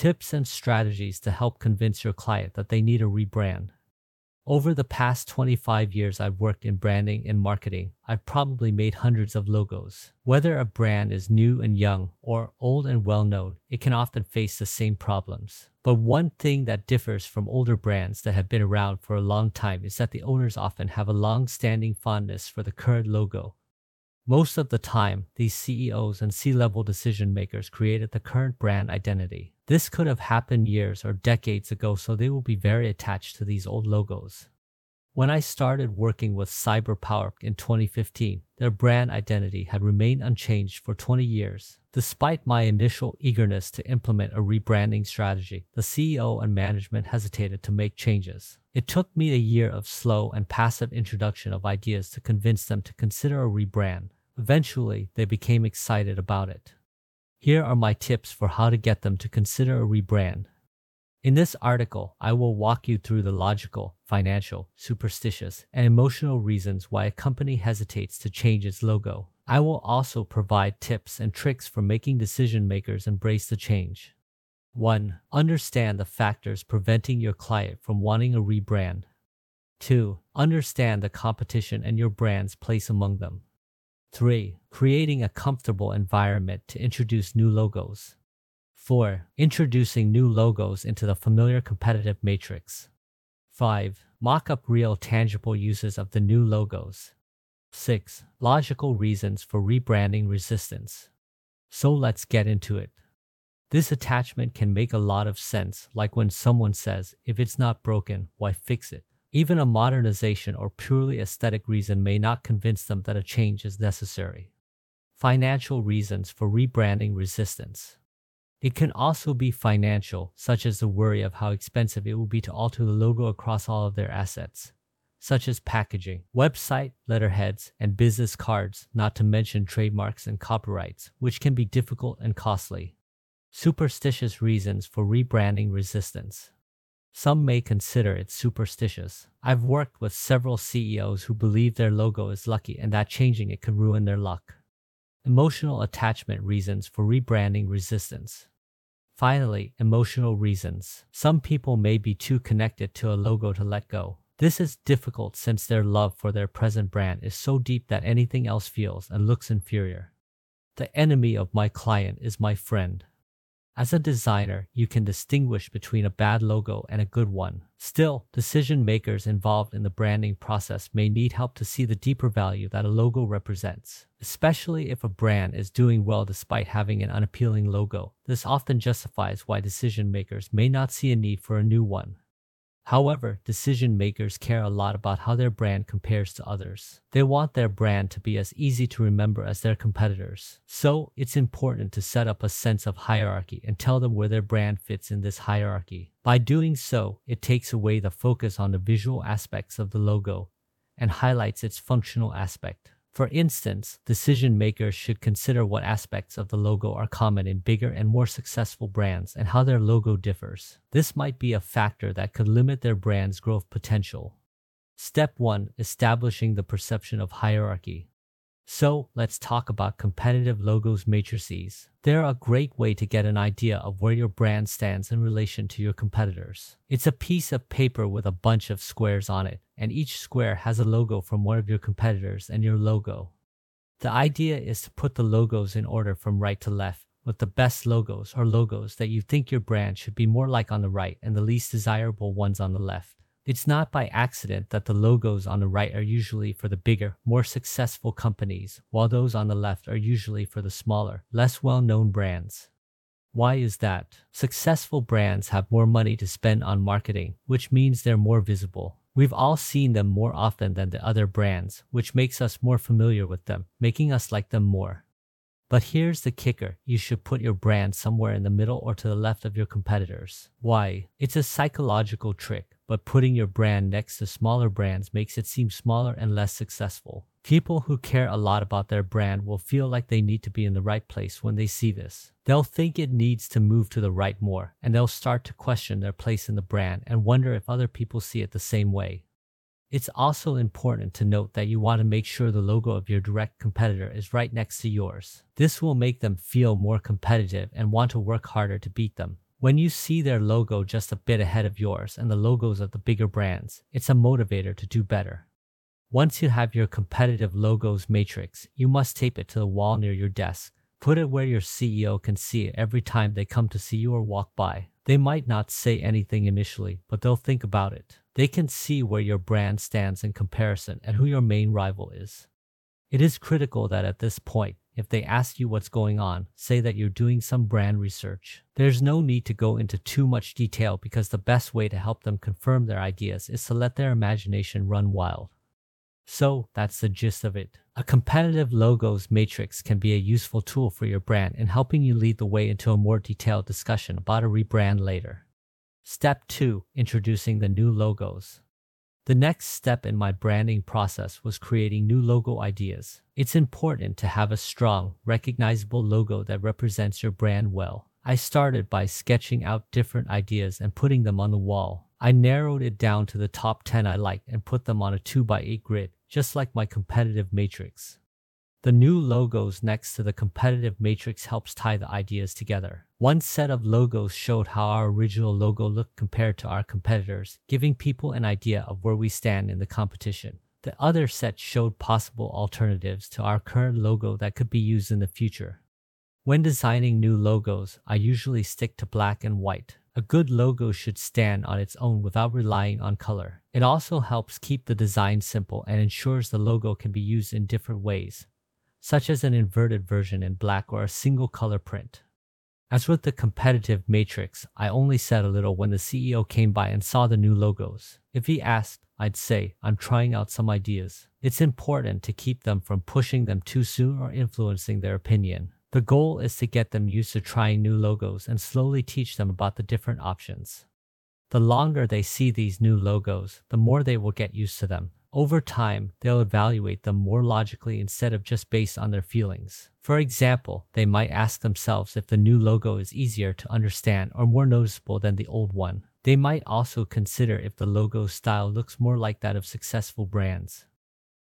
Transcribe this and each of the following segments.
Tips and strategies to help convince your client that they need a rebrand. Over the past 25 years I've worked in branding and marketing, I've probably made hundreds of logos. Whether a brand is new and young or old and well known, it can often face the same problems. But one thing that differs from older brands that have been around for a long time is that the owners often have a long standing fondness for the current logo. Most of the time, these CEOs and C level decision makers created the current brand identity. This could have happened years or decades ago, so they will be very attached to these old logos. When I started working with CyberPower in 2015, their brand identity had remained unchanged for 20 years. Despite my initial eagerness to implement a rebranding strategy, the CEO and management hesitated to make changes. It took me a year of slow and passive introduction of ideas to convince them to consider a rebrand. Eventually, they became excited about it. Here are my tips for how to get them to consider a rebrand. In this article, I will walk you through the logical, financial, superstitious, and emotional reasons why a company hesitates to change its logo. I will also provide tips and tricks for making decision makers embrace the change. 1. Understand the factors preventing your client from wanting a rebrand. 2. Understand the competition and your brand's place among them. 3. Creating a comfortable environment to introduce new logos. 4. Introducing new logos into the familiar competitive matrix. 5. Mock up real tangible uses of the new logos. 6. Logical reasons for rebranding resistance. So let's get into it. This attachment can make a lot of sense, like when someone says, if it's not broken, why fix it? Even a modernization or purely aesthetic reason may not convince them that a change is necessary. Financial reasons for rebranding resistance. It can also be financial, such as the worry of how expensive it will be to alter the logo across all of their assets, such as packaging, website, letterheads, and business cards, not to mention trademarks and copyrights, which can be difficult and costly. Superstitious reasons for rebranding resistance. Some may consider it superstitious. I've worked with several CEOs who believe their logo is lucky and that changing it could ruin their luck. Emotional attachment reasons for rebranding resistance. Finally, emotional reasons. Some people may be too connected to a logo to let go. This is difficult since their love for their present brand is so deep that anything else feels and looks inferior. The enemy of my client is my friend. As a designer, you can distinguish between a bad logo and a good one. Still, decision makers involved in the branding process may need help to see the deeper value that a logo represents. Especially if a brand is doing well despite having an unappealing logo, this often justifies why decision makers may not see a need for a new one. However, decision makers care a lot about how their brand compares to others. They want their brand to be as easy to remember as their competitors. So, it's important to set up a sense of hierarchy and tell them where their brand fits in this hierarchy. By doing so, it takes away the focus on the visual aspects of the logo and highlights its functional aspect. For instance, decision makers should consider what aspects of the logo are common in bigger and more successful brands and how their logo differs. This might be a factor that could limit their brand's growth potential. Step 1 Establishing the perception of hierarchy. So let's talk about competitive logos matrices. They're a great way to get an idea of where your brand stands in relation to your competitors. It's a piece of paper with a bunch of squares on it, and each square has a logo from one of your competitors and your logo. The idea is to put the logos in order from right to left, with the best logos or logos that you think your brand should be more like on the right and the least desirable ones on the left. It's not by accident that the logos on the right are usually for the bigger, more successful companies, while those on the left are usually for the smaller, less well known brands. Why is that? Successful brands have more money to spend on marketing, which means they're more visible. We've all seen them more often than the other brands, which makes us more familiar with them, making us like them more. But here's the kicker you should put your brand somewhere in the middle or to the left of your competitors. Why? It's a psychological trick but putting your brand next to smaller brands makes it seem smaller and less successful. People who care a lot about their brand will feel like they need to be in the right place when they see this. They'll think it needs to move to the right more, and they'll start to question their place in the brand and wonder if other people see it the same way. It's also important to note that you want to make sure the logo of your direct competitor is right next to yours. This will make them feel more competitive and want to work harder to beat them. When you see their logo just a bit ahead of yours and the logos of the bigger brands, it's a motivator to do better. Once you have your competitive logos matrix, you must tape it to the wall near your desk. Put it where your CEO can see it every time they come to see you or walk by. They might not say anything initially, but they'll think about it. They can see where your brand stands in comparison and who your main rival is. It is critical that at this point, if they ask you what's going on, say that you're doing some brand research. There's no need to go into too much detail because the best way to help them confirm their ideas is to let their imagination run wild. So that's the gist of it. A competitive logos matrix can be a useful tool for your brand in helping you lead the way into a more detailed discussion about a rebrand later. Step 2 Introducing the new logos. The next step in my branding process was creating new logo ideas. It's important to have a strong, recognizable logo that represents your brand well. I started by sketching out different ideas and putting them on the wall. I narrowed it down to the top 10 I liked and put them on a 2x8 grid just like my competitive matrix. The new logos next to the competitive matrix helps tie the ideas together. One set of logos showed how our original logo looked compared to our competitors, giving people an idea of where we stand in the competition. The other set showed possible alternatives to our current logo that could be used in the future. When designing new logos, I usually stick to black and white. A good logo should stand on its own without relying on color. It also helps keep the design simple and ensures the logo can be used in different ways, such as an inverted version in black or a single color print. As with the competitive matrix, I only said a little when the CEO came by and saw the new logos. If he asked, I'd say, I'm trying out some ideas. It's important to keep them from pushing them too soon or influencing their opinion. The goal is to get them used to trying new logos and slowly teach them about the different options. The longer they see these new logos, the more they will get used to them. Over time, they'll evaluate them more logically instead of just based on their feelings. For example, they might ask themselves if the new logo is easier to understand or more noticeable than the old one. They might also consider if the logo style looks more like that of successful brands.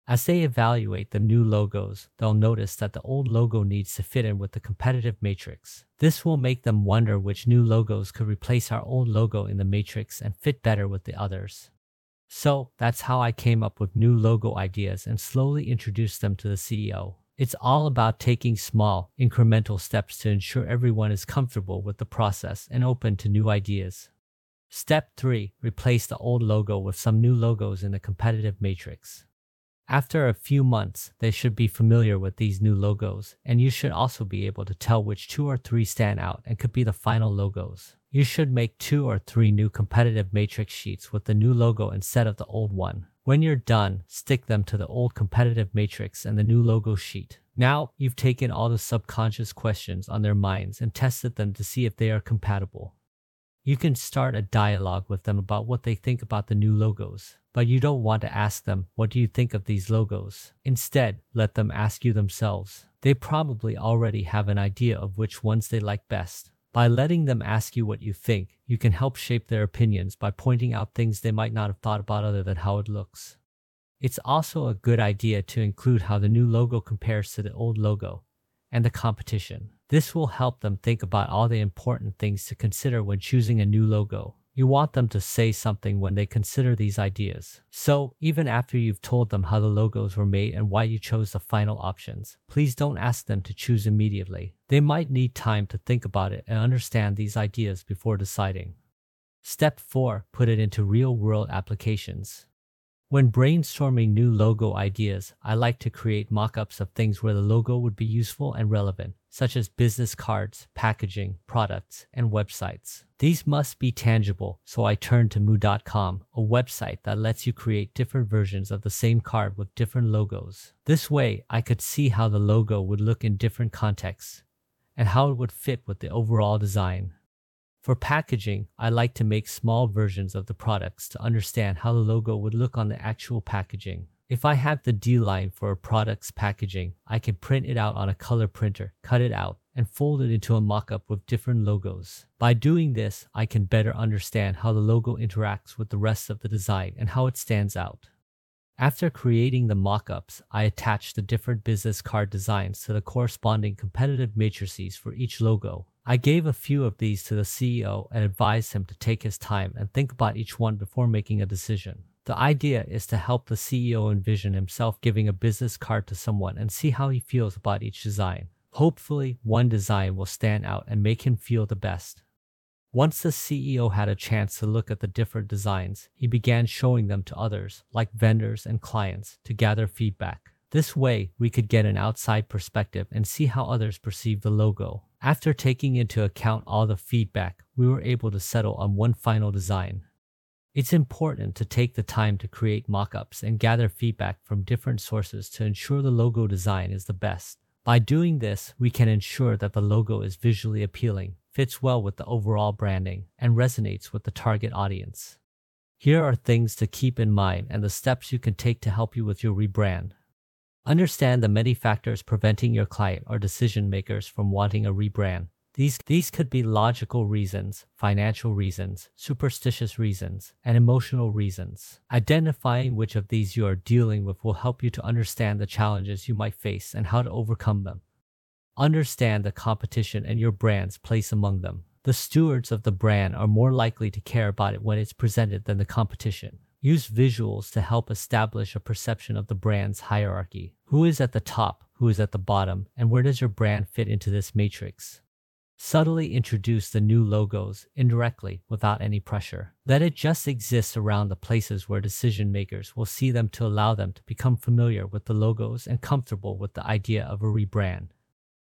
As they evaluate the new logos, they'll notice that the old logo needs to fit in with the competitive matrix. This will make them wonder which new logos could replace our old logo in the matrix and fit better with the others. So that's how I came up with new logo ideas and slowly introduced them to the CEO. It's all about taking small, incremental steps to ensure everyone is comfortable with the process and open to new ideas. Step 3 Replace the old logo with some new logos in the competitive matrix. After a few months, they should be familiar with these new logos, and you should also be able to tell which two or three stand out and could be the final logos. You should make two or three new competitive matrix sheets with the new logo instead of the old one. When you're done, stick them to the old competitive matrix and the new logo sheet. Now you've taken all the subconscious questions on their minds and tested them to see if they are compatible. You can start a dialogue with them about what they think about the new logos, but you don't want to ask them, What do you think of these logos? Instead, let them ask you themselves. They probably already have an idea of which ones they like best. By letting them ask you what you think, you can help shape their opinions by pointing out things they might not have thought about other than how it looks. It's also a good idea to include how the new logo compares to the old logo and the competition. This will help them think about all the important things to consider when choosing a new logo. You want them to say something when they consider these ideas. So, even after you've told them how the logos were made and why you chose the final options, please don't ask them to choose immediately. They might need time to think about it and understand these ideas before deciding. Step 4 Put it into real world applications. When brainstorming new logo ideas, I like to create mock ups of things where the logo would be useful and relevant, such as business cards, packaging, products, and websites. These must be tangible, so I turned to Moo.com, a website that lets you create different versions of the same card with different logos. This way, I could see how the logo would look in different contexts and how it would fit with the overall design. For packaging, I like to make small versions of the products to understand how the logo would look on the actual packaging. If I have the D line for a product's packaging, I can print it out on a color printer, cut it out, and fold it into a mockup with different logos. By doing this, I can better understand how the logo interacts with the rest of the design and how it stands out. After creating the mockups, I attach the different business card designs to the corresponding competitive matrices for each logo. I gave a few of these to the CEO and advised him to take his time and think about each one before making a decision. The idea is to help the CEO envision himself giving a business card to someone and see how he feels about each design. Hopefully, one design will stand out and make him feel the best. Once the CEO had a chance to look at the different designs, he began showing them to others, like vendors and clients, to gather feedback. This way, we could get an outside perspective and see how others perceive the logo. After taking into account all the feedback, we were able to settle on one final design. It's important to take the time to create mockups and gather feedback from different sources to ensure the logo design is the best. By doing this, we can ensure that the logo is visually appealing, fits well with the overall branding, and resonates with the target audience. Here are things to keep in mind and the steps you can take to help you with your rebrand. Understand the many factors preventing your client or decision makers from wanting a rebrand. These, these could be logical reasons, financial reasons, superstitious reasons, and emotional reasons. Identifying which of these you are dealing with will help you to understand the challenges you might face and how to overcome them. Understand the competition and your brand's place among them. The stewards of the brand are more likely to care about it when it's presented than the competition. Use visuals to help establish a perception of the brand's hierarchy. Who is at the top, who is at the bottom, and where does your brand fit into this matrix? Subtly introduce the new logos indirectly without any pressure. Let it just exist around the places where decision makers will see them to allow them to become familiar with the logos and comfortable with the idea of a rebrand.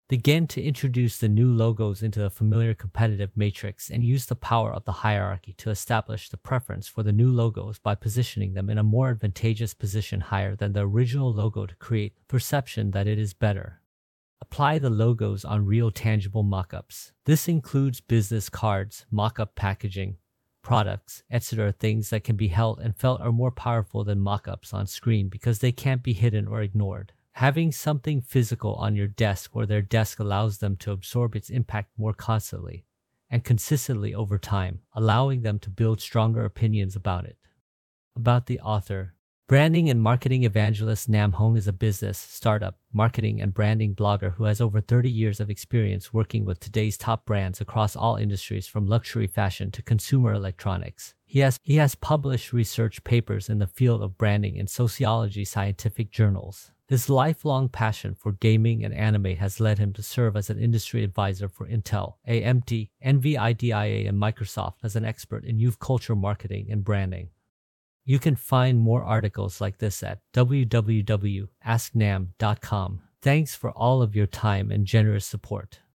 Begin to introduce the new logos into the familiar competitive matrix and use the power of the hierarchy to establish the preference for the new logos by positioning them in a more advantageous position higher than the original logo to create perception that it is better. Apply the logos on real tangible mockups. This includes business cards, mockup packaging, products, etc. things that can be held and felt are more powerful than mockups on screen because they can't be hidden or ignored. Having something physical on your desk or their desk allows them to absorb its impact more constantly and consistently over time, allowing them to build stronger opinions about it. About the author, Branding and marketing evangelist Nam Hong is a business, startup, marketing, and branding blogger who has over 30 years of experience working with today's top brands across all industries from luxury fashion to consumer electronics. He has, he has published research papers in the field of branding in sociology scientific journals. His lifelong passion for gaming and anime has led him to serve as an industry advisor for Intel, AMD, NVIDIA, and Microsoft as an expert in youth culture marketing and branding. You can find more articles like this at www.asknam.com. Thanks for all of your time and generous support.